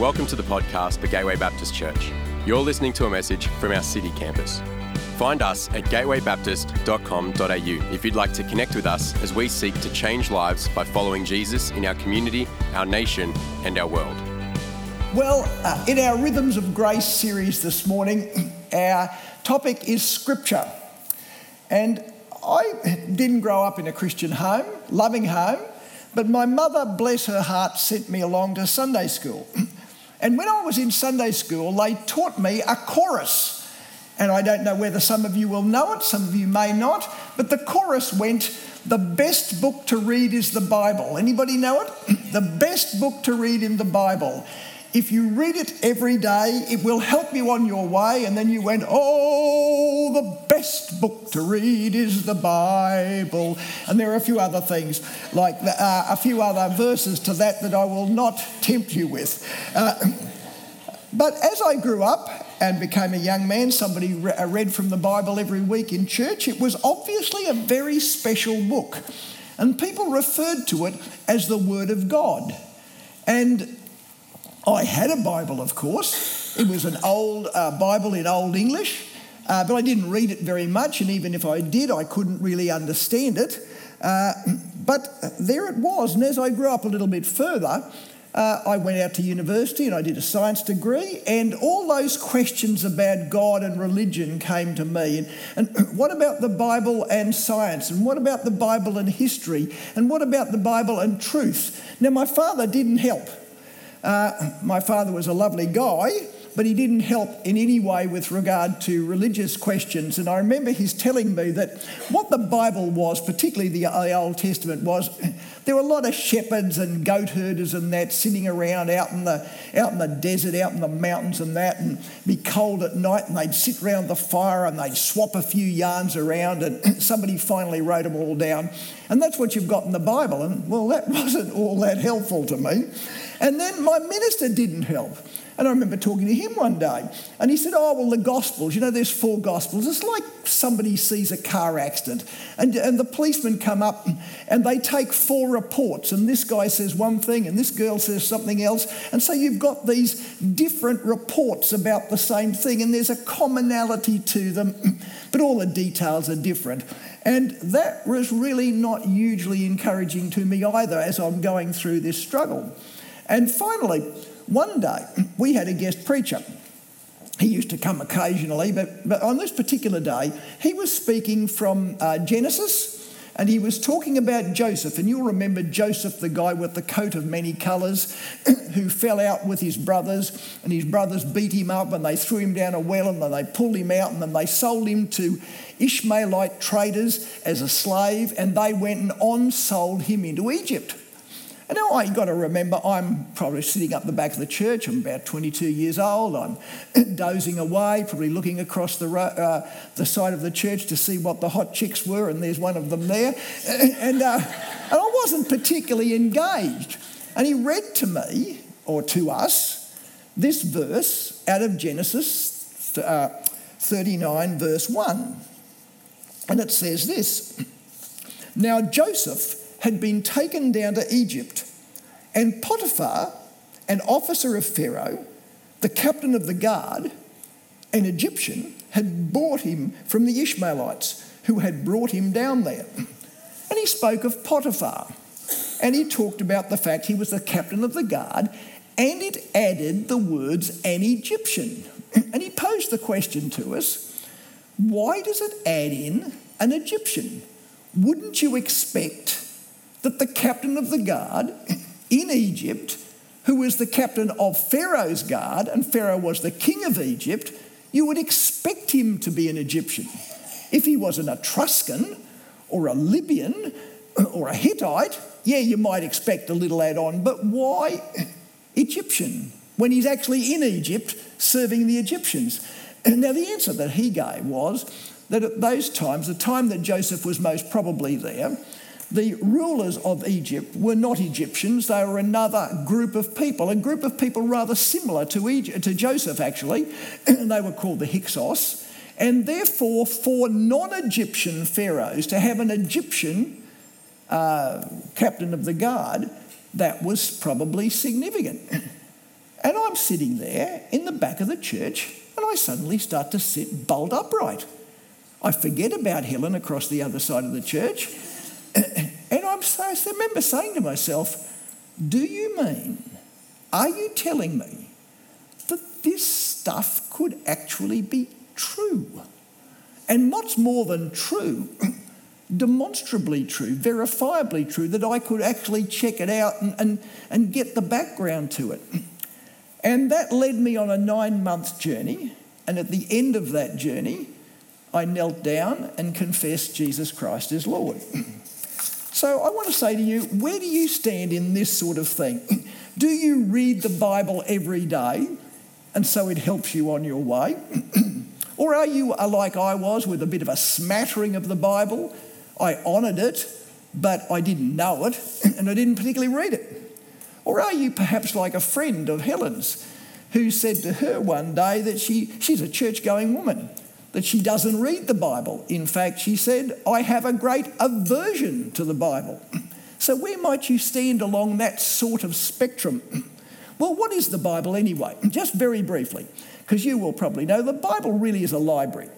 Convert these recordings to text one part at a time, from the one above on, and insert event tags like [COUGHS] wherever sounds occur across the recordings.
Welcome to the podcast for Gateway Baptist Church. You're listening to a message from our city campus. Find us at gatewaybaptist.com.au if you'd like to connect with us as we seek to change lives by following Jesus in our community, our nation, and our world. Well, uh, in our Rhythms of Grace series this morning, [CLEARS THROAT] our topic is Scripture. And I didn't grow up in a Christian home, loving home, but my mother, bless her heart, sent me along to Sunday school. [CLEARS THROAT] And when I was in Sunday school, they taught me a chorus. And I don't know whether some of you will know it, some of you may not, but the chorus went, the best book to read is the Bible. Anybody know it? [CLEARS THROAT] the best book to read in the Bible. If you read it every day, it will help you on your way. And then you went, Oh, the best book to read is the Bible. And there are a few other things, like uh, a few other verses to that that I will not tempt you with. Uh, but as I grew up and became a young man, somebody uh, read from the Bible every week in church, it was obviously a very special book. And people referred to it as the Word of God. And I had a Bible, of course. It was an old uh, Bible in Old English, uh, but I didn't read it very much, and even if I did, I couldn't really understand it. Uh, [CLEARS THROAT] but there it was, and as I grew up a little bit further, uh, I went out to university and I did a science degree, and all those questions about God and religion came to me. And, [CLEARS THROAT] and, [CLEARS THROAT] what about the Bible and science? And what about the Bible and history? And what about the Bible and truth? Now, my father didn't help. Uh, my father was a lovely guy, but he didn't help in any way with regard to religious questions. And I remember his telling me that what the Bible was, particularly the Old Testament, was there were a lot of shepherds and goat herders and that sitting around out in the out in the desert, out in the mountains and that, and be cold at night, and they'd sit round the fire and they'd swap a few yarns around, and [CLEARS THROAT] somebody finally wrote them all down. And that's what you've got in the Bible. And well, that [LAUGHS] wasn't all that helpful to me. And then my minister didn't help. And I remember talking to him one day, and he said, Oh, well, the Gospels, you know, there's four Gospels. It's like somebody sees a car accident, and, and the policemen come up and they take four reports, and this guy says one thing, and this girl says something else. And so you've got these different reports about the same thing, and there's a commonality to them, [CLEARS THROAT] but all the details are different. And that was really not hugely encouraging to me either as I'm going through this struggle. And finally, one day we had a guest preacher. He used to come occasionally, but, but on this particular day, he was speaking from uh, Genesis and he was talking about Joseph. And you'll remember Joseph, the guy with the coat of many colours, [CLEARS THROAT] who fell out with his brothers, and his brothers beat him up and they threw him down a well and then they pulled him out and then they sold him to Ishmaelite traders as a slave, and they went and on sold him into Egypt. And now you've got to remember, I'm probably sitting up the back of the church. I'm about 22 years old. I'm [CLEARS THROAT] dozing away, probably looking across the, uh, the side of the church to see what the hot chicks were, and there's one of them there. [CLEARS THROAT] And, uh, and I wasn't particularly engaged. And he read to me, or to us, this verse out of Genesis uh, 39, verse 1. And it says this Now Joseph had been taken down to Egypt, and Potiphar, an officer of Pharaoh, the captain of the guard, an Egyptian, had bought him from the Ishmaelites who had brought him down there. [CLEARS THROAT] And he spoke of Potiphar, and he talked about the fact he was the captain of the guard, and it added the words an Egyptian. [CLEARS THROAT] And he posed the question to us why does it add in an Egyptian? Wouldn't you expect that the captain of the guard in Egypt, who was the captain of Pharaoh's guard, and Pharaoh was the king of Egypt, you would expect him to be an Egyptian. If he was an Etruscan or a Libyan or a Hittite, yeah, you might expect a little add on, but why Egyptian when he's actually in Egypt serving the Egyptians? Now, the answer that he gave was that at those times, the time that Joseph was most probably there, the rulers of Egypt were not Egyptians, they were another group of people, a group of people rather similar to, Egypt, to Joseph, actually, [CLEARS THROAT] they were called the Hyksos. And therefore, for non Egyptian pharaohs to have an Egyptian uh, captain of the guard, that was probably significant. [CLEARS THROAT] And I'm sitting there in the back of the church and I suddenly start to sit bolt upright. I forget about Helen across the other side of the church. [CLEARS THROAT] And I'm I remember saying to myself, Do you mean, are you telling me that this stuff could actually be true? And what's more than true, [CLEARS THROAT] demonstrably true, verifiably true, that I could actually check it out and, and, and get the background to it. [CLEARS THROAT] And that led me on a nine month journey. And at the end of that journey, I knelt down and confessed Jesus Christ as Lord. So I want to say to you, where do you stand in this sort of thing? [CLEARS THROAT] Do you read the Bible every day and so it helps you on your way? [CLEARS THROAT] or are you uh, like I was with a bit of a smattering of the Bible? I honoured it, but I didn't know it [CLEARS THROAT] and I didn't particularly read it. Or are you perhaps like a friend of Helen's who said to her one day that she, she's a church going woman that she doesn't read the Bible. In fact, she said, I have a great aversion to the Bible. So, where might you stand along that sort of spectrum? Well, what is the Bible anyway? Just very briefly, because you will probably know the Bible really is a library.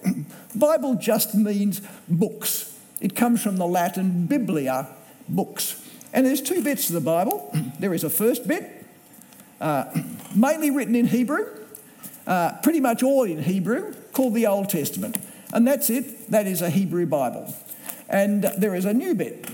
Bible just means books. It comes from the Latin biblia, books. And there's two bits to the Bible. There is a first bit, uh, mainly written in Hebrew, uh, pretty much all in Hebrew, called the Old Testament. And that's it, that is a Hebrew Bible. And there is a new bit,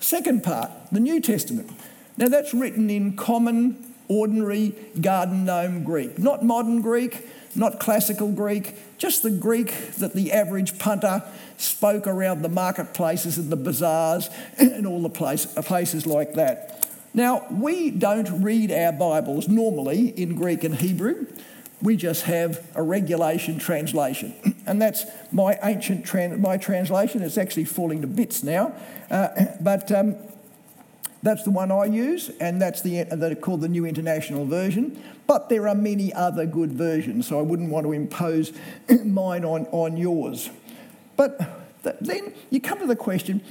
second part, the New Testament. Now that's written in common, ordinary, garden gnome Greek, not modern Greek, not classical Greek, just the Greek that the average punter spoke around the marketplaces and the bazaars [LAUGHS] and all the place, places like that. Now, we don't read our Bibles normally in Greek and Hebrew. We just have a regulation translation. [CLEARS THROAT] And that's my ancient tran- my translation. It's actually falling to bits now. Uh, [CLEARS THROAT] but um, that's the one I use, and that's the that called the New International Version. But there are many other good versions, so I wouldn't want to impose [CLEARS THROAT] mine on, on yours. But th- then you come to the question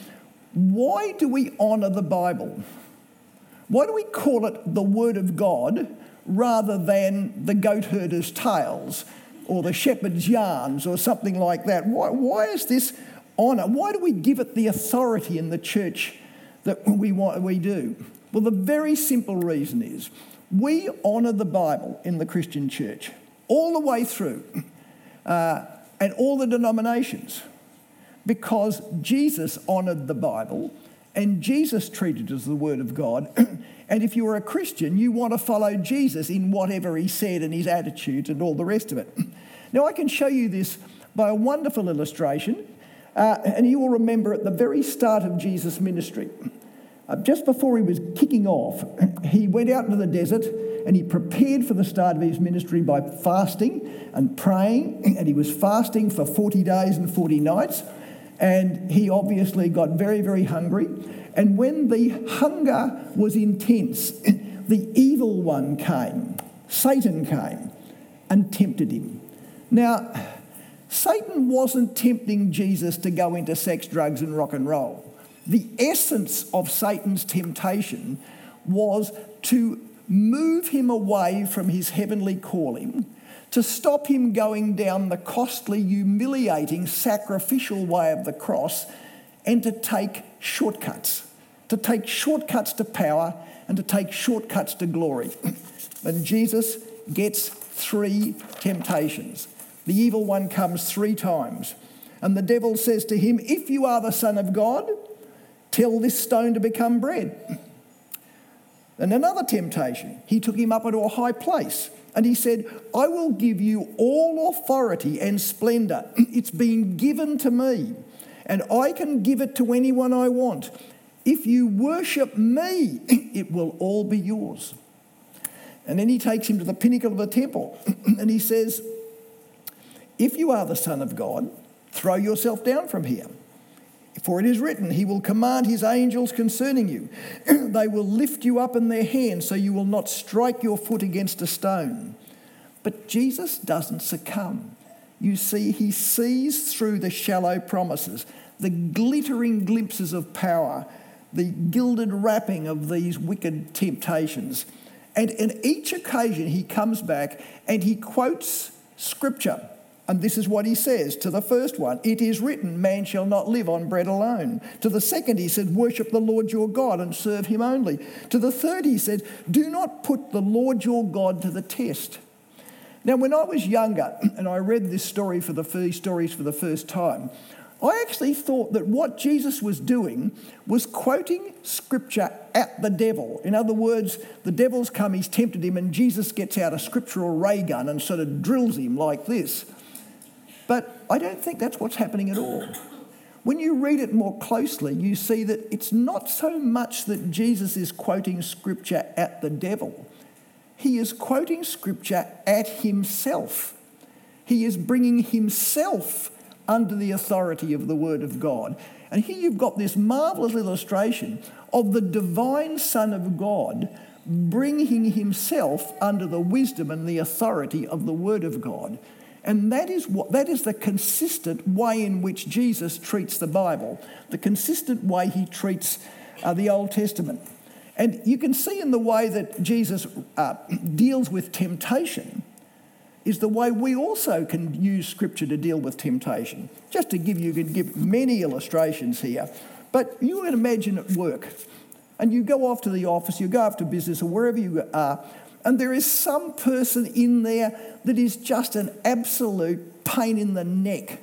why do we honour the Bible? Why do we call it the Word of God rather than the goat herder's tales or the shepherd's yarns or something like that. Why, why is this honour? Why do we give it the authority in the church that we, want, we do? Well, the very simple reason is we honour the Bible in the Christian church all the way through uh, and all the denominations because Jesus honoured the Bible and Jesus treated as the Word of God. [CLEARS THROAT] and if you're a Christian, you want to follow Jesus in whatever he said and his attitudes and all the rest of it. [CLEARS THROAT] Now, I can show you this by a wonderful illustration, uh, and you will remember at the very start of Jesus' ministry, uh, just before he was kicking off, [CLEARS THROAT] he went out into the desert and he prepared for the start of his ministry by fasting and praying, and he was fasting for 40 days and 40 nights. And he obviously got very, very hungry. And when the hunger was intense, [CLEARS THROAT] the evil one came, Satan came, and tempted him. Now, Satan wasn't tempting Jesus to go into sex, drugs, and rock and roll. The essence of Satan's temptation was to move him away from his heavenly calling to stop him going down the costly, humiliating, sacrificial way of the cross and to take shortcuts, to take shortcuts to power and to take shortcuts to glory. [CLEARS THROAT] and Jesus gets three temptations. The evil one comes three times. And the devil says to him, If you are the Son of God, tell this stone to become bread. [CLEARS THROAT] And another temptation, he took him up into a high place and he said, I will give you all authority and splendor. [CLEARS THROAT] It's been given to me, and I can give it to anyone I want. If you worship me, [CLEARS THROAT] it will all be yours. And then he takes him to the pinnacle of the temple [CLEARS THROAT] and he says, If you are the Son of God, throw yourself down from here. For it is written, He will command His angels concerning you. [CLEARS THROAT] they will lift you up in their hands so you will not strike your foot against a stone. But Jesus doesn't succumb. You see, He sees through the shallow promises, the glittering glimpses of power, the gilded wrapping of these wicked temptations. And in each occasion, he comes back and he quotes scripture. And this is what he says to the first one It is written, man shall not live on bread alone. To the second, he said, Worship the Lord your God and serve him only. To the third, he said, Do not put the Lord your God to the test. Now, when I was younger [CLEARS THROAT] and I read this story for the first stories for the first time, I actually thought that what Jesus was doing was quoting scripture at the devil. In other words, the devil's come, he's tempted him, and Jesus gets out a scriptural ray gun and sort of drills him like this. But I don't think that's what's happening at all. When you read it more closely, you see that it's not so much that Jesus is quoting scripture at the devil, he is quoting scripture at himself. He is bringing himself under the authority of the Word of God. And here you've got this marvelous illustration of the divine Son of God bringing himself under the wisdom and the authority of the Word of God. And that is, what, that is the consistent way in which Jesus treats the Bible, the consistent way he treats uh, the Old Testament. And you can see in the way that Jesus uh, deals with temptation is the way we also can use Scripture to deal with temptation. Just to give you, can give many illustrations here, but you can imagine at work, and you go off to the office, you go off to business, or wherever you are, and there is some person in there that is just an absolute pain in the neck.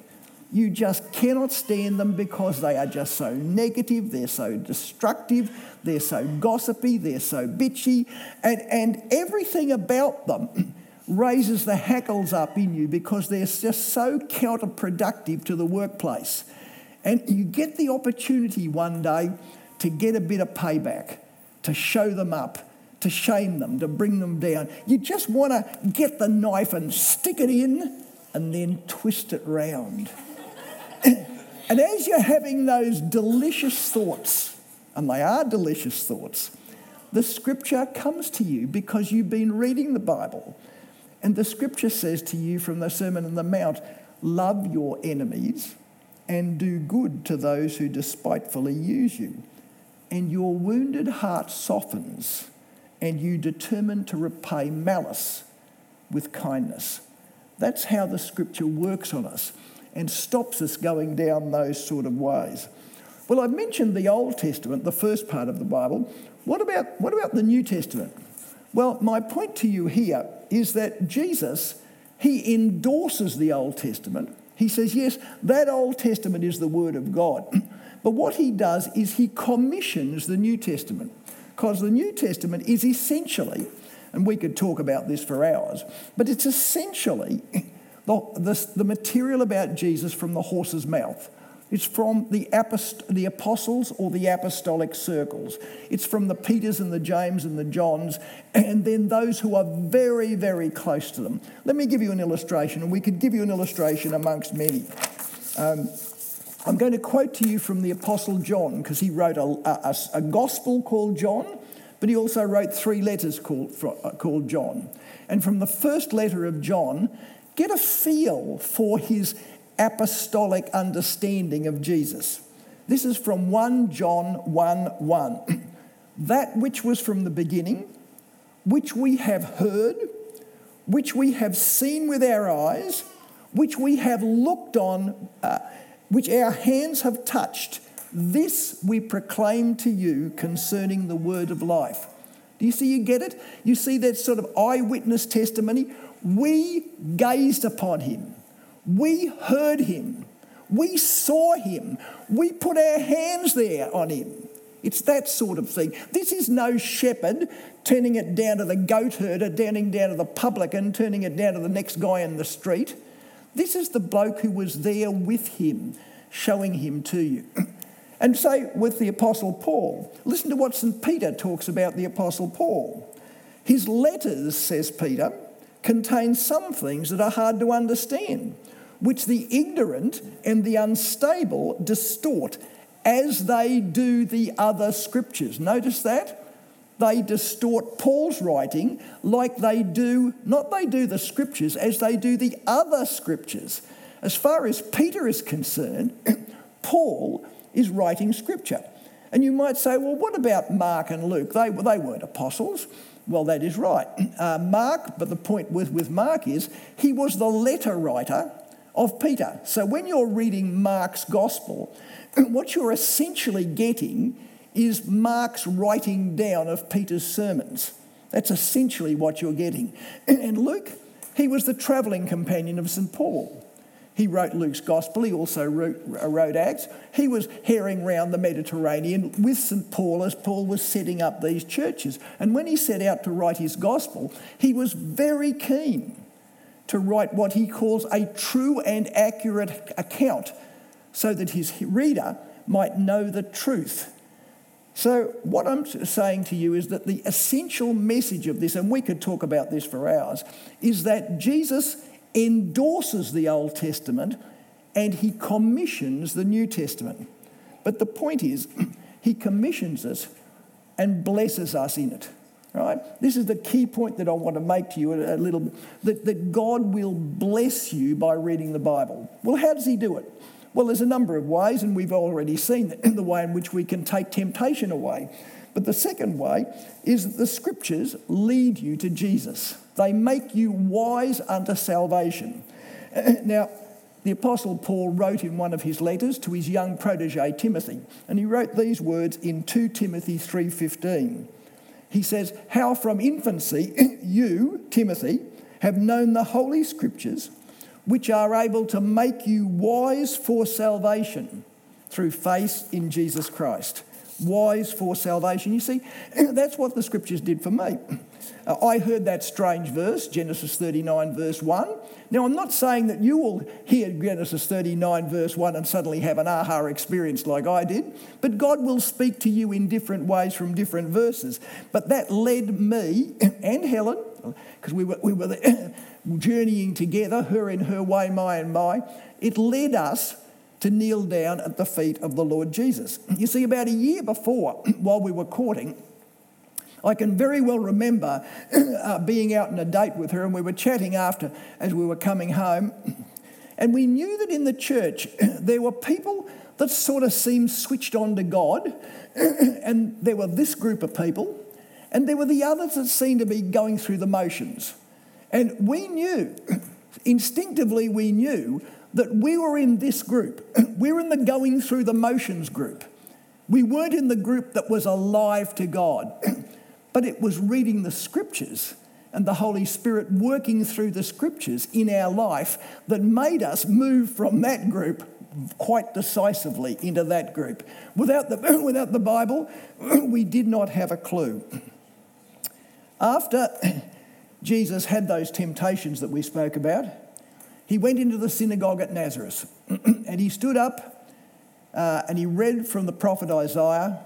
You just cannot stand them because they are just so negative, they're so destructive, they're so gossipy, they're so bitchy, and, and everything about them [CLEARS THROAT] raises the hackles up in you because they're just so counterproductive to the workplace. And you get the opportunity one day to get a bit of payback, to show them up, to shame them, to bring them down. You just want to get the knife and stick it in and then twist it round. [COUGHS] and as you're having those delicious thoughts, and they are delicious thoughts, the scripture comes to you because you've been reading the Bible. And the scripture says to you from the Sermon on the Mount love your enemies and do good to those who despitefully use you. And your wounded heart softens and you determine to repay malice with kindness. That's how the scripture works on us and stops us going down those sort of ways. Well, I've mentioned the Old Testament, the first part of the Bible. What about, what about the New Testament? Well, my point to you here is that Jesus, he endorses the Old Testament. He says, yes, that Old Testament is the Word of God. [CLEARS THROAT] But what he does is he commissions the New Testament. Because the New Testament is essentially, and we could talk about this for hours, but it's essentially the, the, the material about Jesus from the horse's mouth. It's from the, apost- the apostles or the apostolic circles. It's from the Peters and the James and the Johns, and then those who are very, very close to them. Let me give you an illustration, and we could give you an illustration amongst many. Um, I'm going to quote to you from the Apostle John because he wrote a, a, a, gospel called John, but he also wrote three letters called, uh, called John. And from the first letter of John, get a feel for his apostolic understanding of Jesus. This is from 1 John 1 1. [CLEARS THROAT] that which was from the beginning, which we have heard, which we have seen with our eyes, which we have looked on. Uh, which our hands have touched, this we proclaim to you concerning the word of life. Do you see, you get it? You see that sort of eyewitness testimony? We gazed upon him, we heard him, we saw him, we put our hands there on him. It's that sort of thing. This is no shepherd turning it down to the goat herder, turning down to the publican, turning it down to the next guy in the street. This is the bloke who was there with him, showing him to you. [CLEARS THROAT] And so with the Apostle Paul, listen to what St. Peter talks about the Apostle Paul. His letters, says Peter, contain some things that are hard to understand, which the ignorant and the unstable distort, as they do the other scriptures. Notice that? They distort Paul's writing like they do, not they do the scriptures, as they do the other scriptures. As far as Peter is concerned, [CLEARS THROAT] Paul is writing scripture. And you might say, well, what about Mark and Luke? They, they weren't apostles. Well, that is right. [CLEARS THROAT] Uh, Mark, but the point with, with Mark is he was the letter writer of Peter. So when you're reading Mark's gospel, [CLEARS THROAT] what you're essentially getting is Mark's writing down of Peter's sermons. That's essentially what you're getting. [CLEARS THROAT] And Luke, he was the travelling companion of St. Paul. He wrote Luke's Gospel, he also wrote, wrote Acts. He was herring round the Mediterranean with St. Paul as Paul was setting up these churches. And when he set out to write his Gospel, he was very keen to write what he calls a true and accurate account so that his reader might know the truth. So, what I'm saying to you is that the essential message of this, and we could talk about this for hours, is that Jesus endorses the Old Testament and he commissions the New Testament. But the point is, [CLEARS THROAT] he commissions us and blesses us in it. Right? This is the key point that I want to make to you a, little that, that God will bless you by reading the Bible. Well, how does he do it? Well, there's a number of ways, and we've already seen [CLEARS THROAT] the way in which we can take temptation away. But the second way is that the scriptures lead you to Jesus. They make you wise unto salvation. [CLEARS THROAT] Now, the Apostle Paul wrote in one of his letters to his young protege Timothy, and he wrote these words in 2 Timothy 3:15. He says, "How from infancy [CLEARS THROAT] you, Timothy, have known the holy scriptures, which are able to make you wise for salvation through faith in Jesus Christ." Wise for salvation. You see, [CLEARS THROAT] that's what the scriptures did for me. Uh, I heard that strange verse, Genesis 39, verse 1. Now, I'm not saying that you will hear Genesis 39, verse 1, and suddenly have an aha experience like I did, but God will speak to you in different ways from different verses. But that led me [CLEARS THROAT] and Helen, because we were, we were [CLEARS THROAT] journeying together, her in her way, my in my, it led us to kneel down at the feet of the Lord Jesus. You see, about a year before, [CLEARS THROAT] while we were courting, I can very well remember [CLEARS THROAT] uh, being out on a date with her, and we were chatting after as we were coming home. [CLEARS THROAT] And we knew that in the church there were people that sort of seemed switched on to God, and there were this group of people, and there were the others that seemed to be going through the motions. And we knew, [CLEARS THROAT] instinctively, we knew that we were in this group. [CLEARS THROAT] we were in the going through the motions group. We weren't in the group that was alive to God. [CLEARS THROAT] but it was reading the scriptures and the Holy Spirit working through the scriptures in our life that made us move from that group quite decisively into that group. Without the, without the Bible, we did not have a clue. After Jesus had those temptations that we spoke about, he went into the synagogue at Nazareth [CLEARS THROAT] and he stood up uh, and he read from the prophet Isaiah.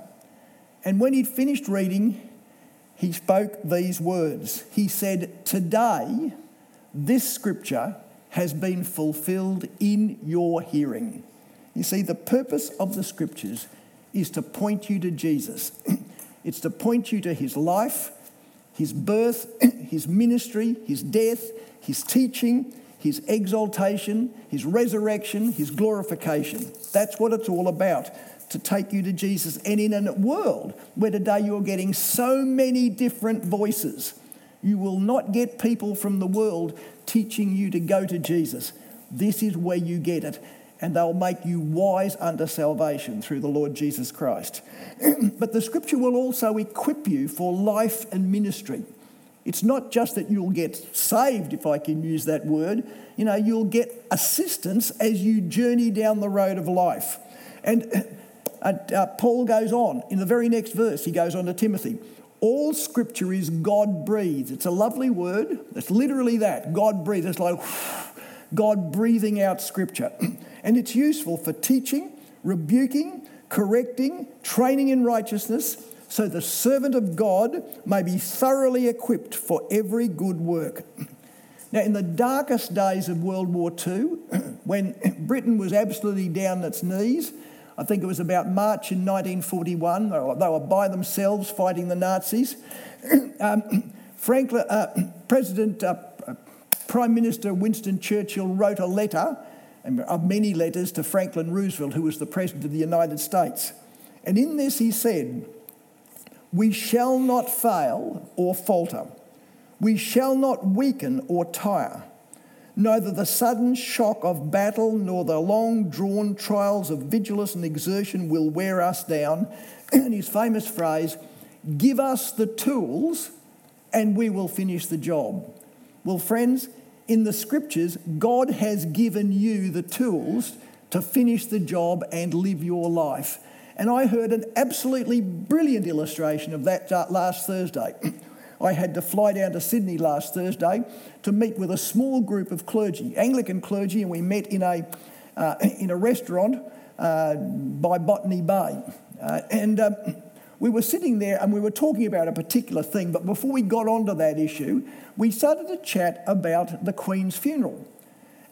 And when he'd finished reading, he spoke these words. He said, Today, this scripture has been fulfilled in your hearing. You see, the purpose of the scriptures is to point you to Jesus. [CLEARS THROAT] it's to point you to his life, his birth, [CLEARS THROAT] his ministry, his death, his teaching, his exaltation, his resurrection, his glorification. That's what it's all about to take you to Jesus. And in a world where today you're getting so many different voices, you will not get people from the world teaching you to go to Jesus. This is where you get it. And they'll make you wise unto salvation through the Lord Jesus Christ. [CLEARS THROAT] but the scripture will also equip you for life and ministry. It's not just that you'll get saved, if I can use that word. You know, you'll get assistance as you journey down the road of life. And [CLEARS THROAT] uh, uh, Paul goes on in the very next verse, he goes on to Timothy. All scripture is God breathed. It's a lovely word. It's literally that God breathed. It's like God breathing out scripture. [CLEARS THROAT] And it's useful for teaching, rebuking, correcting, training in righteousness, so the servant of God may be thoroughly equipped for every good work. [CLEARS THROAT] Now, in the darkest days of World War II, [CLEARS THROAT] when Britain was absolutely down its knees, I think it was about March in 1941. They were, by themselves fighting the Nazis. um, Franklin, uh, President, uh, Prime Minister Winston Churchill wrote a letter, of many letters, to Franklin Roosevelt, who was the President of the United States. And in this he said, We shall not fail or falter. We shall not weaken or tire. Neither the sudden shock of battle nor the long drawn trials of vigilance and exertion will wear us down. [CLEARS THROAT] And his famous phrase, Give us the tools and we will finish the job. Well, friends, in the scriptures, God has given you the tools to finish the job and live your life. And I heard an absolutely brilliant illustration of that last Thursday. [CLEARS THROAT] I had to fly down to Sydney last Thursday to meet with a small group of clergy, Anglican clergy, and we met in a, uh, [CLEARS THROAT] in a restaurant uh, by Botany Bay. Uh, and um, we were sitting there and we were talking about a particular thing, but before we got onto that issue, we started to chat about the Queen's funeral.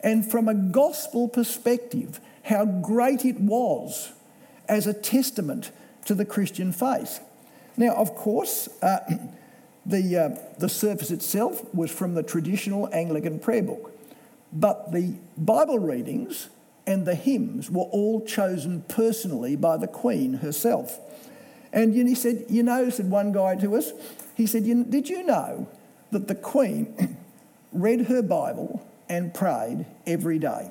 And from a gospel perspective, how great it was as a testament to the Christian faith. Now, of course, uh, [CLEARS THROAT] the, uh, the service itself was from the traditional Anglican prayer book, but the Bible readings and the hymns were all chosen personally by the Queen herself. And he said, You know, said one guy to us, he said, Did you know that the Queen [CLEARS THROAT] read her Bible and prayed every day?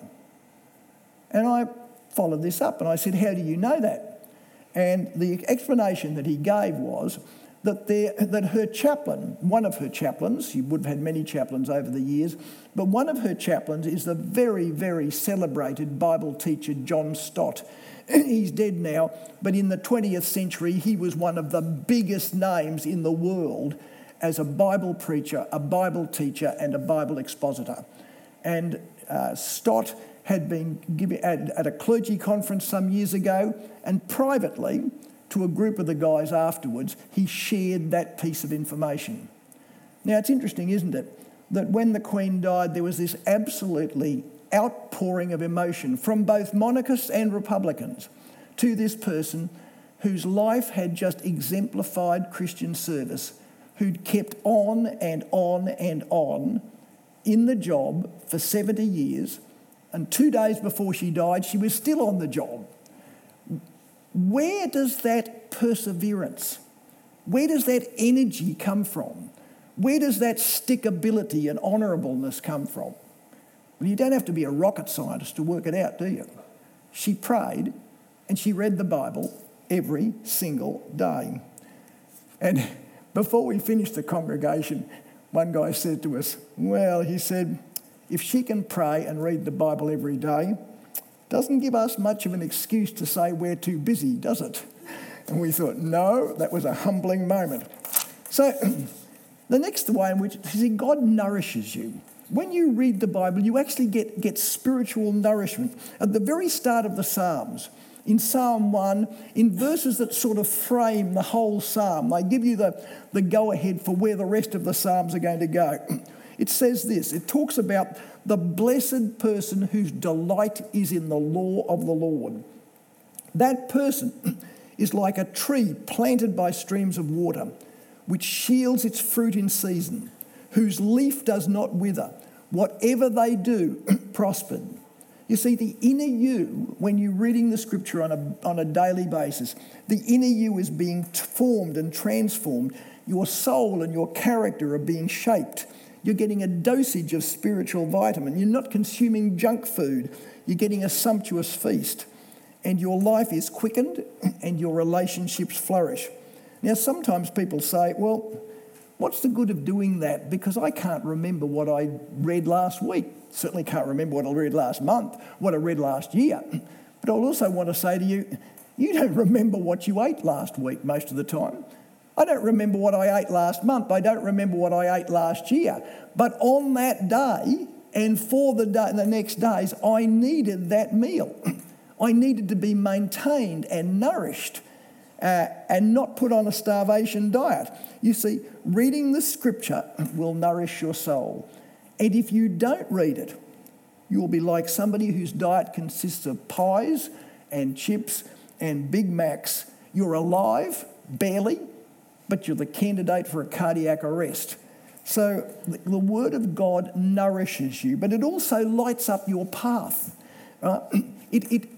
And I followed this up and I said, How do you know that? And the explanation that he gave was that, there, that her chaplain, one of her chaplains, she would have had many chaplains over the years, but one of her chaplains is the very, very celebrated Bible teacher John Stott. [CLEARS THROAT] He's dead now, but in the 20th century, he was one of the biggest names in the world as a Bible preacher, a Bible teacher, and a Bible expositor. And uh, Stott had been given at, at a clergy conference some years ago, and privately, to a group of the guys afterwards, he shared that piece of information. Now, it's interesting, isn't it, that when the Queen died, there was this absolutely outpouring of emotion from both monarchists and Republicans to this person whose life had just exemplified Christian service, who'd kept on and on and on in the job for 70 years. And two days before she died, she was still on the job. Where does that perseverance, where does that energy come from? Where does that stickability and honourableness come from? Well, you don't have to be a rocket scientist to work it out, do you? She prayed and she read the Bible every single day. And before we finished the congregation, one guy said to us, Well, he said, if she can pray and read the Bible every day, doesn't give us much of an excuse to say we're too busy, does it? And we thought, no, that was a humbling moment. So, [CLEARS THROAT] the next way in which, see, God nourishes you. When you read the Bible, you actually get, get spiritual nourishment. At the very start of the Psalms, in Psalm 1, in verses that sort of frame the whole psalm, they give you the, the go ahead for where the rest of the psalms are going to go. [CLEARS THROAT] It says this it talks about the blessed person whose delight is in the law of the Lord. That person [CLEARS THROAT] is like a tree planted by streams of water, which shields its fruit in season, whose leaf does not wither. Whatever they do [CLEARS THROAT] prospered. You see, the inner you, when you're reading the scripture on a, on a daily basis, the inner you is being formed and transformed. Your soul and your character are being shaped you're getting a dosage of spiritual vitamin. You're not consuming junk food. You're getting a sumptuous feast. And your life is quickened [CLEARS THROAT] and your relationships flourish. Now, sometimes people say, well, what's the good of doing that? Because I can't remember what I read last week. Certainly can't remember what I read last month, what I read last year. But I'll also want to say to you, you don't remember what you ate last week most of the time. I don't remember what I ate last month. I don't remember what I ate last year. But on that day and for the, day, the next days, I needed that meal. [CLEARS THROAT] I needed to be maintained and nourished uh, and not put on a starvation diet. You see, reading the scripture will nourish your soul. And if you don't read it, you will be like somebody whose diet consists of pies and chips and Big Macs. You're alive, barely, but you're the candidate for a cardiac arrest. So the Word of God nourishes you, but it also lights up your path. [CLEARS THROAT] It, it,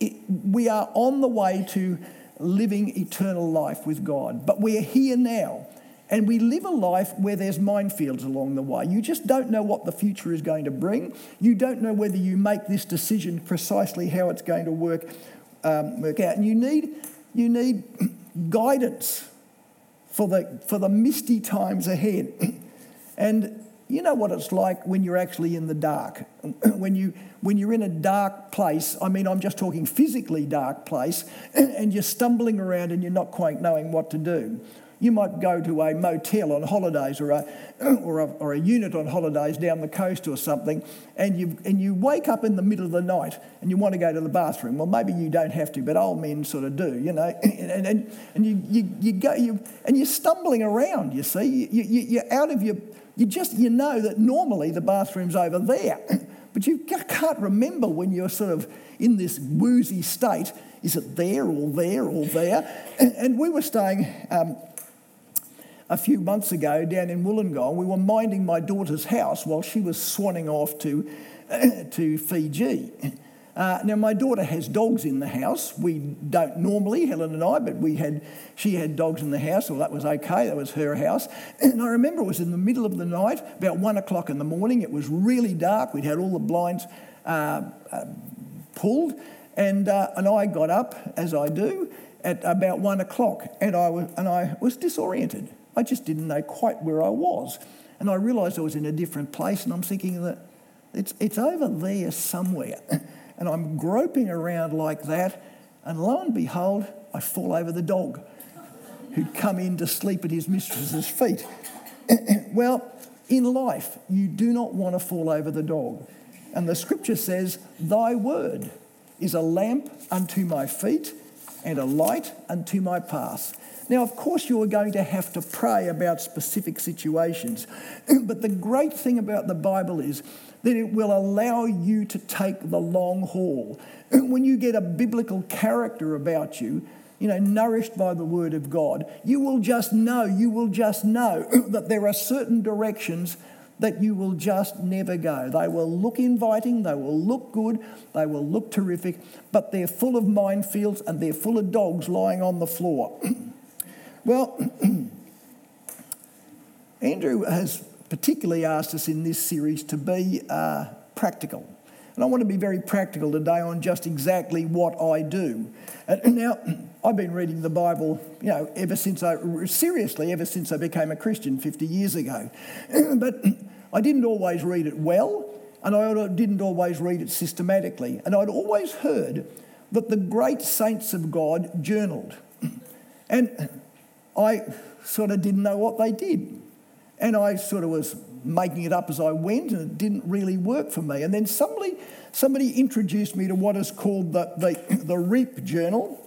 it, we are on the way to living eternal life with God. But we're here now. And we live a life where there's minefields along the way. You just don't know what the future is going to bring. You don't know whether you make this decision precisely how it's going to work, um, work out. And you need, you need [CLEARS THROAT] guidance for the, for the misty times ahead. [CLEARS THROAT] and you know what it's like when you're actually in the dark. [CLEARS THROAT] when, you, when you're in a dark place, I mean, I'm just talking physically dark place, [CLEARS THROAT] and you're stumbling around and you're not quite knowing what to do. You might go to a motel on holidays or a, [CLEARS THROAT] or a, or a unit on holidays down the coast or something, and you, and you wake up in the middle of the night and you want to go to the bathroom. Well, maybe you don't have to, but old men sort of do, you know. And, and, and you, you, you go, you, and you're stumbling around, you see. You, you, you're out of your you just you know that normally the bathroom's over there, [CLEARS THROAT] but you can't remember when you're sort of in this woozy state. Is it there or there or there? [CLEARS THROAT] And we were staying um, a few months ago down in Wollongong. We were minding my daughter's house while she was swanning off to [CLEARS THROAT] to Fiji. Uh, now, my daughter has dogs in the house. We don't normally, Helen and I, but we had, she had dogs in the house, well, that was okay, that was her house. [CLEARS THROAT] And I remember it was in the middle of the night, about one o'clock in the morning. It was really dark. We'd had all the blinds uh, uh, pulled. And, uh, and I got up, as I do, at about one o'clock, and I, was, and I was disoriented. I just didn't know quite where I was. And I realised I was in a different place, and I'm thinking that it's, it's over there somewhere. [CLEARS THROAT] and I'm groping around like that, and lo and behold, I fall over the dog who'd come in to sleep at his mistress's feet. [CLEARS THROAT] well, in life, you do not want to fall over the dog. And the scripture says, Thy word is a lamp unto my feet and a light unto my path. Now, of course, you are going to have to pray about specific situations. [CLEARS THROAT] but the great thing about the Bible is that it will allow you to take the long haul. [CLEARS THROAT] When you get a biblical character about you, you know, nourished by the Word of God, you will just know, you will just know [CLEARS THROAT] that there are certain directions that you will just never go. They will look inviting, they will look good, they will look terrific, but they're full of minefields and they're full of dogs lying on the floor. Well, [CLEARS THROAT] Andrew has particularly asked us in this series to be uh, practical. And I want to be very practical today on just exactly what I do. And now, [CLEARS THROAT] I've been reading the Bible, you know, ever since I, seriously, ever since I became a Christian 50 years ago. [CLEARS THROAT] but I didn't always read it well, and I didn't always read it systematically. And I'd always heard that the great saints of God journaled. And I sort of didn't know what they did. And I sort of was making it up as I went, and it didn't really work for me. And then somebody, somebody introduced me to what is called the, the, [COUGHS] the REAP Journal,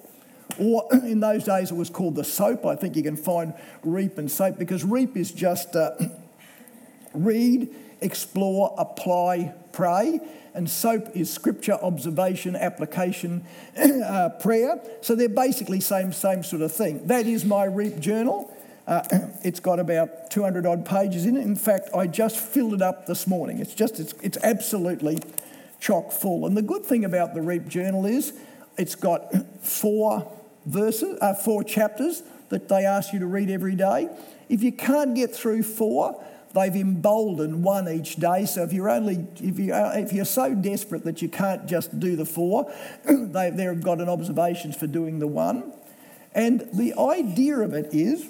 or [COUGHS] in those days it was called the SOAP. I think you can find REAP and SOAP because REAP is just uh, [COUGHS] read, explore, apply, pray. And SOAP is scripture, observation, application, [CLEARS THROAT] uh, prayer. So they're basically same same sort of thing. That is my REAP journal. Uh, [CLEARS THROAT] it's got about 200 odd pages in it. In fact, I just filled it up this morning. It's just, it's, it's absolutely chock full. And the good thing about the Reap Journal is it's got [CLEARS THROAT] four verses, uh, four chapters that they ask you to read every day. If you can't get through four, they've emboldened one each day. So if you're only if you are, if you're so desperate that you can't just do the four, [CLEARS THROAT] they, they've got an observations for doing the one. And the idea of it is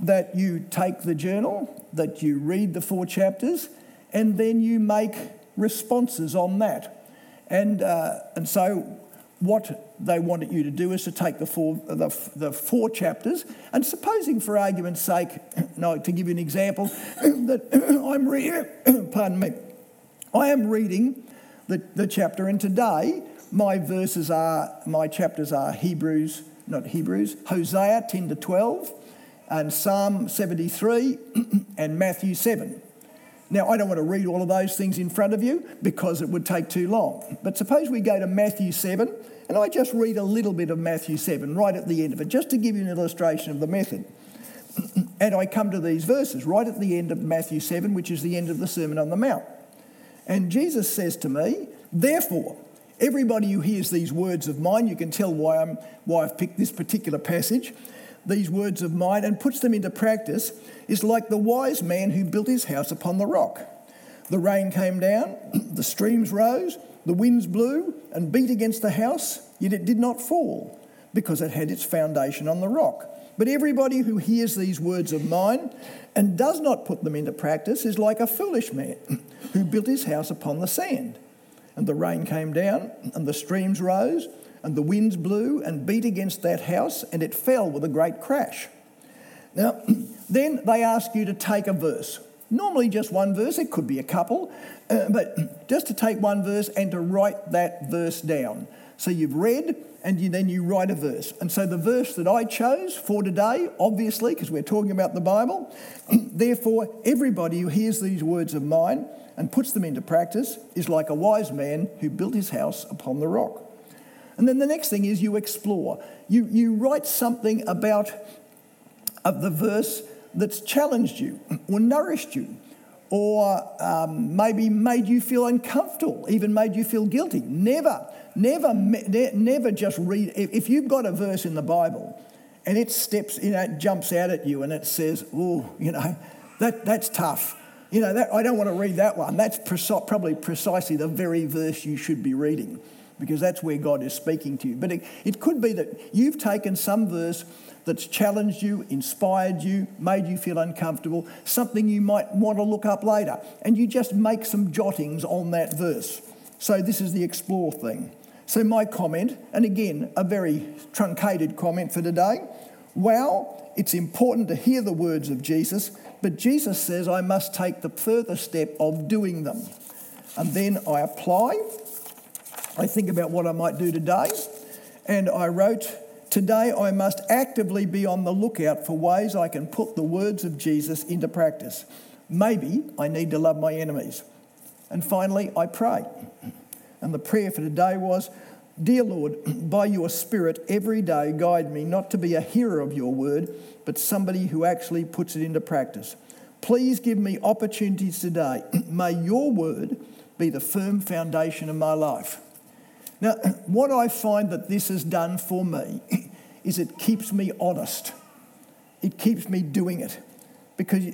that you take the journal, that you read the four chapters, and then you make responses on that. And, uh, and so, what they wanted you to do is to take the four, the, the four chapters, and supposing, for argument's sake, [CLEARS THROAT] no, to give you an example, [CLEARS THROAT] that [CLEARS THROAT] I'm reading, pardon me, I am reading the, the chapter, and today my verses are, my chapters are Hebrews, not Hebrews, Hosea 10 to 12, and Psalm 73 and Matthew 7. Now, I don't want to read all of those things in front of you because it would take too long. But suppose we go to Matthew 7, and I just read a little bit of Matthew 7 right at the end of it, just to give you an illustration of the method. [CLEARS THROAT] and I come to these verses right at the end of Matthew 7, which is the end of the Sermon on the Mount. And Jesus says to me, Therefore, Everybody who hears these words of mine, you can tell why, I'm, why I've picked this particular passage, these words of mine, and puts them into practice, is like the wise man who built his house upon the rock. The rain came down, [CLEARS THROAT] the streams rose, the winds blew and beat against the house, yet it did not fall, because it had its foundation on the rock. But everybody who hears these words of mine and does not put them into practice is like a foolish man [CLEARS THROAT] who built his house upon the sand. And the rain came down, and the streams rose, and the winds blew and beat against that house, and it fell with a great crash. Now, [CLEARS THROAT] then they ask you to take a verse. Normally, just one verse, it could be a couple, uh, but [CLEARS THROAT] just to take one verse and to write that verse down. So you've read, and you, then you write a verse. And so the verse that I chose for today, obviously, because we're talking about the Bible, [CLEARS THROAT] therefore, everybody who hears these words of mine and puts them into practice is like a wise man who built his house upon the rock. And then the next thing is you explore. You, you write something about of the verse that's challenged you or nourished you or um, maybe made you feel uncomfortable, even made you feel guilty. Never, never, never just read. If you've got a verse in the Bible and it steps, you know, it jumps out at you and it says, oh, you know, that, that's tough. You know, that, I don't want to read that one. That's probably precisely the very verse you should be reading because that's where God is speaking to you. But it, it could be that you've taken some verse that's challenged you, inspired you, made you feel uncomfortable, something you might want to look up later, and you just make some jottings on that verse. So, this is the explore thing. So, my comment, and again, a very truncated comment for today wow, it's important to hear the words of Jesus but Jesus says I must take the further step of doing them. And then I apply. I think about what I might do today. And I wrote, Today I must actively be on the lookout for ways I can put the words of Jesus into practice. Maybe I need to love my enemies. And finally, I pray. And the prayer for today was Dear Lord, [CLEARS THROAT] by your Spirit, every day guide me not to be a hearer of your word, but somebody who actually puts it into practice. Please give me opportunities today. [CLEARS THROAT] May your word be the firm foundation of my life. Now, what I find that this has done for me is it keeps me honest. It keeps me doing it because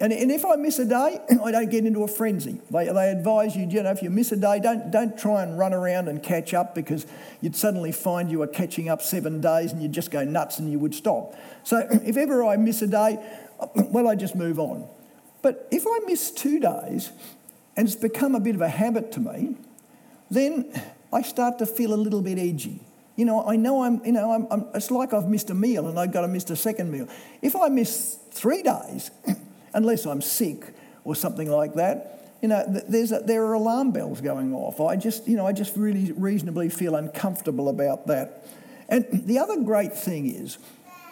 and, if I miss a day, [CLEARS THROAT] I don't get into a frenzy. They, they advise you, you know, if you miss a day, don't don't try and run around and catch up because you'd suddenly find you are catching up seven days and you'd just go nuts and you would stop. So [CLEARS THROAT] if ever I miss a day, [CLEARS THROAT] well, I just move on. But if I miss two days and it's become a bit of a habit to me, then I start to feel a little bit edgy. You know, I know I'm, you know, I'm, I'm, it's like I've missed a meal and I've got to miss a second meal. If I miss three days, [CLEARS THROAT] unless I'm sick or something like that, you know, there's a, there are alarm bells going off. I just, you know, I just really reasonably feel uncomfortable about that. And [CLEARS THROAT] the other great thing is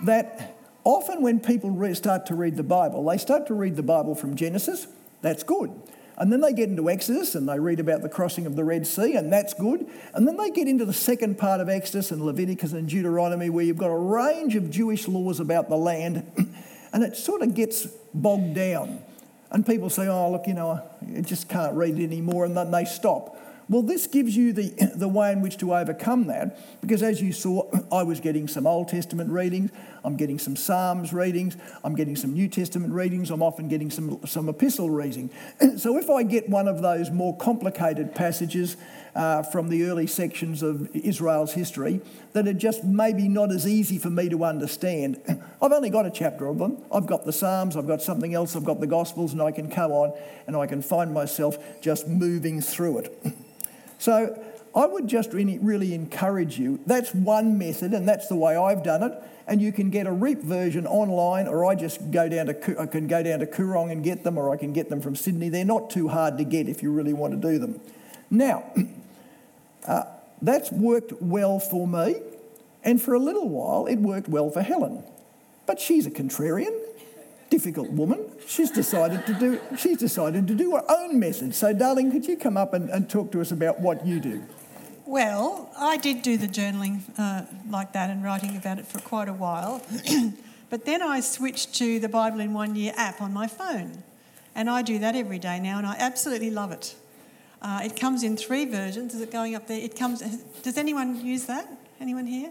that often when people re- start to read the Bible, they start to read the Bible from Genesis. That's good. And then they get into Exodus and they read about the crossing of the Red Sea, and that's good. And then they get into the second part of Exodus and Leviticus and Deuteronomy, where you've got a range of Jewish laws about the land, [CLEARS THROAT] and it sort of gets bogged down. And people say, oh, look, you know, I just can't read it anymore, and then they stop. Well, this gives you the, the way in which to overcome that because, as you saw, I was getting some Old Testament readings, I'm getting some Psalms readings, I'm getting some New Testament readings, I'm often getting some, some epistle reading. [CLEARS THROAT] So, if I get one of those more complicated passages uh, from the early sections of Israel's history that are just maybe not as easy for me to understand, [CLEARS THROAT] I've only got a chapter of them. I've got the Psalms, I've got something else, I've got the Gospels, and I can go on and I can find myself just moving through it. [CLEARS THROAT] So I would just really, really encourage you. That's one method, and that's the way I've done it. And you can get a REAP version online, or I just go down to I can go down to Koorong and get them, or I can get them from Sydney. They're not too hard to get if you really want to do them. Now, [CLEARS THROAT] uh, that's worked well for me, and for a little while it worked well for Helen. But she's a contrarian, difficult woman. She's decided to do, she's decided to do her own message. So, darling, could you come up and, and talk to us about what you do? Well, I did do the journaling uh, like that and writing about it for quite a while. [CLEARS THROAT] but then I switched to the Bible in One Year app on my phone. And I do that every day now, and I absolutely love it. Uh, it comes in three versions. Is it going up there? It comes. Does anyone use that? Anyone here?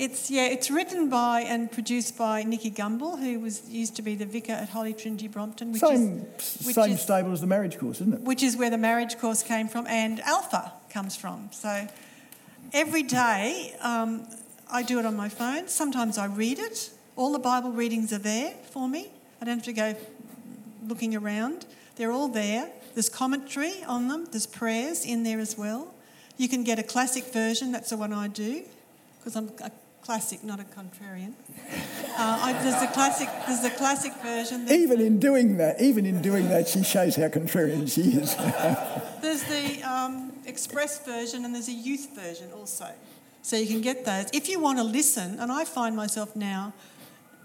It's yeah. It's written by and produced by Nicky Gumbel, who was used to be the vicar at Holy Trinity Brompton, which same is which same is, stable as the marriage course, isn't it? Which is where the marriage course came from, and Alpha comes from. So every day um, I do it on my phone. Sometimes I read it. All the Bible readings are there for me. I don't have to go looking around. They're all there. There's commentary on them, there's prayers in there as well. You can get a classic version, that's the one I do, because I'm a classic, not a contrarian. Uh, I, there's a classic. There's a classic version. Even in doing that, even in doing that, she shows how contrarian she is. there's the um, express version and there's a youth version also. So you can get those if you want to listen. And I find myself now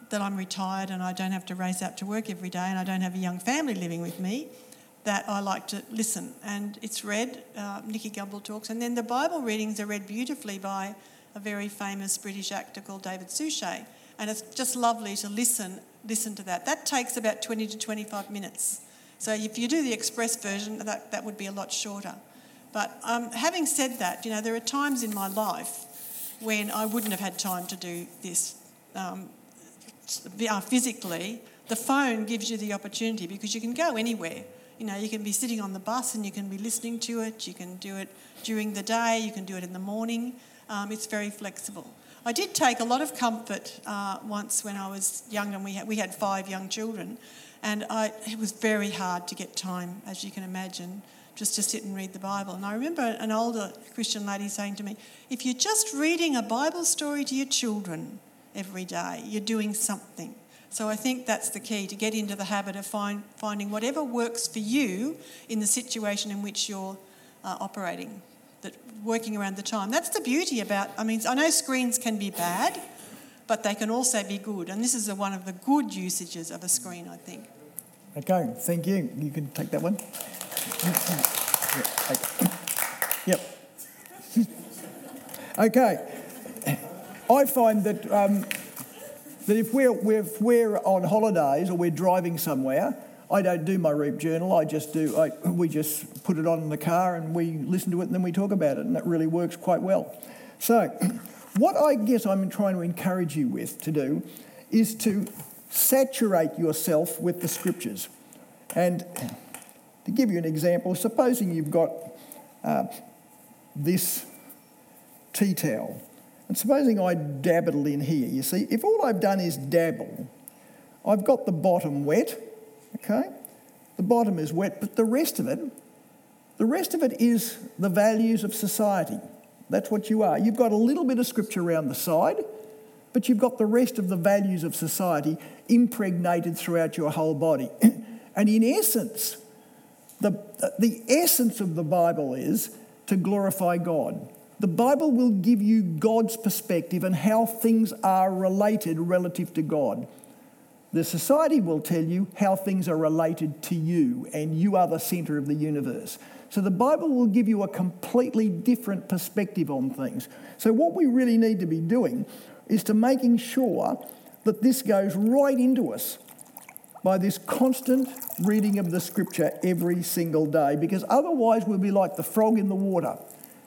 that I'm retired and I don't have to race out to work every day and I don't have a young family living with me, that I like to listen. And it's read, uh, Nicky Gumbel talks, and then the Bible readings are read beautifully by a very famous British actor called David Suchet. And it's just lovely to listen, listen to that. That takes about 20 to 25 minutes. So if you do the express version, that, that would be a lot shorter. But um, having said that, you know, there are times in my life when I wouldn't have had time to do this um, uh, physically, the phone gives you the opportunity because you can go anywhere. You know, you can be sitting on the bus and you can be listening to it. You can do it during the day. You can do it in the morning. Um, it's very flexible. I did take a lot of comfort uh, once when I was young and we had, we had five young children, and I, it was very hard to get time, as you can imagine, just to sit and read the Bible. And I remember an older Christian lady saying to me, If you're just reading a Bible story to your children, every day. You're doing something. So I think that's the key to get into the habit of find, finding whatever works for you in the situation in which you're uh, operating, that working around the time. That's the beauty about. I mean, I know screens can be bad, but they can also be good, and this is one of the good usages of a screen, I think. Okay, thank you. You can take that one. [COUGHS] Yep. [COUGHS] okay. I find that, um, that if, we're, if we're on holidays or we're driving somewhere, I don't do my Reap journal. I just do, I, we just put it on in the car and we listen to it and then we talk about it, and that really works quite well. So, [CLEARS THROAT] what I guess I'm trying to encourage you with to do is to saturate yourself with the scriptures. And to give you an example, supposing you've got uh, this tea towel and supposing I dabble in here, you see, if all I've done is dabble, I've got the bottom wet, okay? The bottom is wet, but the rest of it, the rest of it is the values of society. That's what you are. You've got a little bit of scripture around the side, but you've got the rest of the values of society impregnated throughout your whole body. [CLEARS THROAT] and in essence, the, the essence of the Bible is to glorify God. The Bible will give you God's perspective and how things are related relative to God. The society will tell you how things are related to you, and you are the centre of the universe. So the Bible will give you a completely different perspective on things. So, what we really need to be doing is to making sure that this goes right into us by this constant reading of the scripture every single day, because otherwise we'll be like the frog in the water.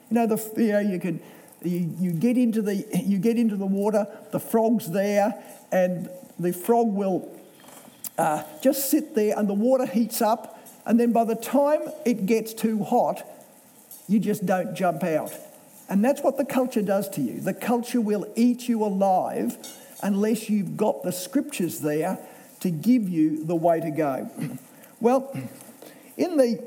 You know, the, you, know, you can you, you get into the you get into the water, the frog's there, and the frog will uh, just sit there, and the water heats up, and then by the time it gets too hot, you just don't jump out. And that's what the culture does to you. The culture will eat you alive unless you've got the scriptures there to give you the way to go. [CLEARS THROAT] well, in the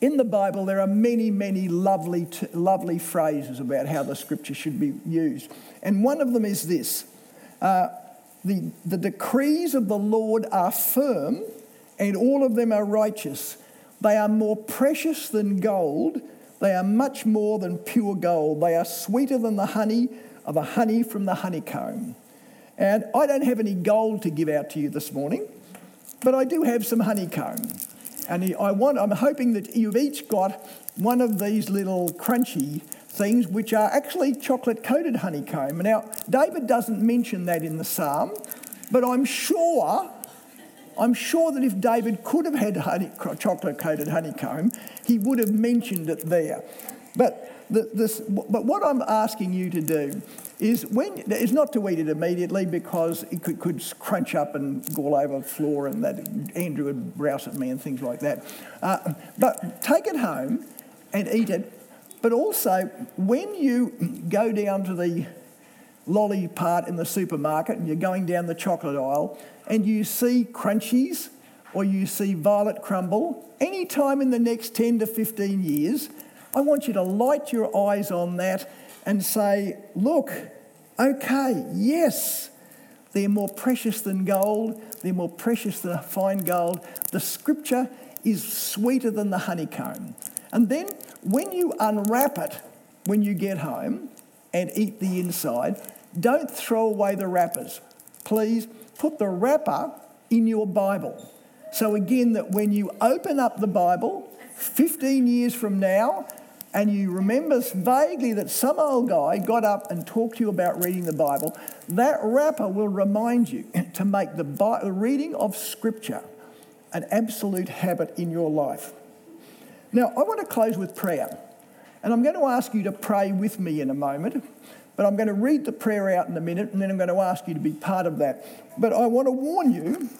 in the Bible, there are many, many lovely, lovely phrases about how the scripture should be used. And one of them is this uh, the, the decrees of the Lord are firm, and all of them are righteous. They are more precious than gold, they are much more than pure gold. They are sweeter than the honey of a honey from the honeycomb. And I don't have any gold to give out to you this morning, but I do have some honeycomb. And I want, I'm hoping that you've each got one of these little crunchy things, which are actually chocolate coated honeycomb. Now, David doesn't mention that in the psalm, but I'm sure, I'm sure that if David could have had honey, chocolate coated honeycomb, he would have mentioned it there. But, the, this, but what I'm asking you to do is when is not to eat it immediately because it could, could, crunch up and go all over the floor and that Andrew would rouse at me and things like that. Uh, but take it home and eat it. But also when you go down to the lolly part in the supermarket and you're going down the chocolate aisle and you see crunchies or you see violet crumble, any time in the next 10 to 15 years, I want you to light your eyes on that and say, look, okay, yes, they're more precious than gold, they're more precious than fine gold. The scripture is sweeter than the honeycomb. And then when you unwrap it, when you get home and eat the inside, don't throw away the wrappers. Please put the wrapper in your Bible. So, again, that when you open up the Bible 15 years from now and you remember vaguely that some old guy got up and talked to you about reading the Bible, that wrapper will remind you to make the reading of Scripture an absolute habit in your life. Now, I want to close with prayer. And I'm going to ask you to pray with me in a moment. But I'm going to read the prayer out in a minute and then I'm going to ask you to be part of that. But I want to warn you,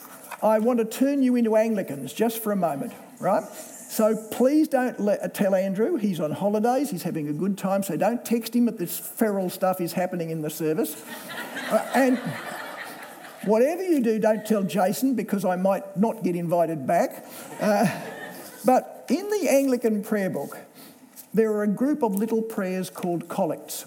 I want to turn you into Anglicans just for a moment, right? So please don't let, tell Andrew he's on holidays, he's having a good time, so don't text him that this feral stuff is happening in the service. uh, and whatever you do, don't tell Jason because I might not get invited back. Uh, but in the Anglican prayer book, there are a group of little prayers called collects.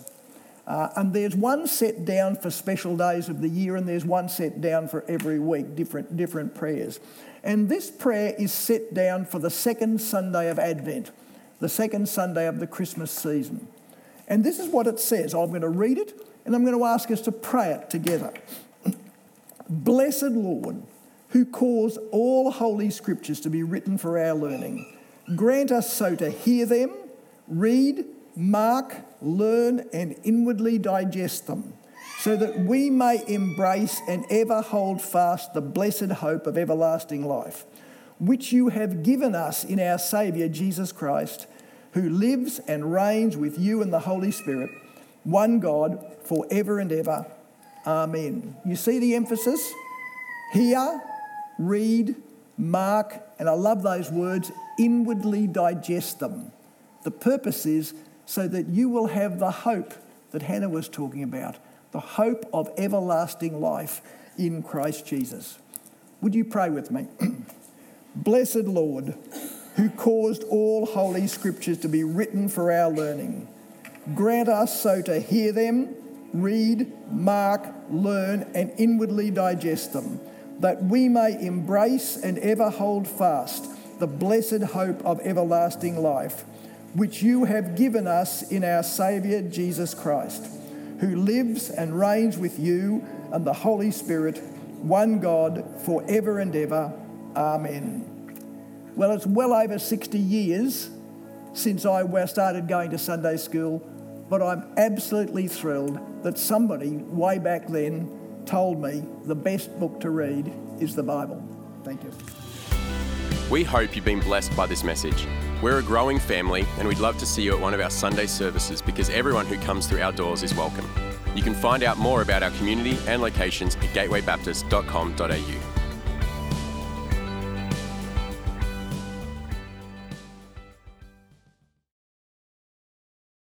Uh, and there's one set down for special days of the year, and there's one set down for every week, different, different prayers. And this prayer is set down for the second Sunday of Advent, the second Sunday of the Christmas season. And this is what it says. I'm going to read it, and I'm going to ask us to pray it together. Blessed Lord, who caused all holy scriptures to be written for our learning, grant us so to hear them, read, mark, learn, and inwardly digest them, so that we may embrace and ever hold fast the blessed hope of everlasting life, which you have given us in our Saviour Jesus Christ, who lives and reigns with you in the Holy Spirit, one God, for ever and ever. Amen. You see the emphasis? Hear, read, mark, and I love those words, inwardly digest them. The purpose is so that you will have the hope that Hannah was talking about the hope of everlasting life in Christ Jesus. Would you pray with me? [CLEARS THROAT] Blessed Lord, who caused all holy scriptures to be written for our learning, grant us so to hear them, read, mark, learn, and inwardly digest them, that we may embrace and ever hold fast the blessed hope of everlasting life which you have given us in our Saviour Jesus Christ, who lives and reigns with you and the Holy Spirit, one God, for ever and ever. Amen. Well, it's well over 60 years since I started going to Sunday school, but I'm absolutely thrilled that somebody way back then told me the best book to read is the Bible. Thank you. We hope you've been blessed by this message. We're a growing family and we'd love to see you at one of our Sunday services because everyone who comes through our doors is welcome. You can find out more about our community and locations at gatewaybaptist.com.au.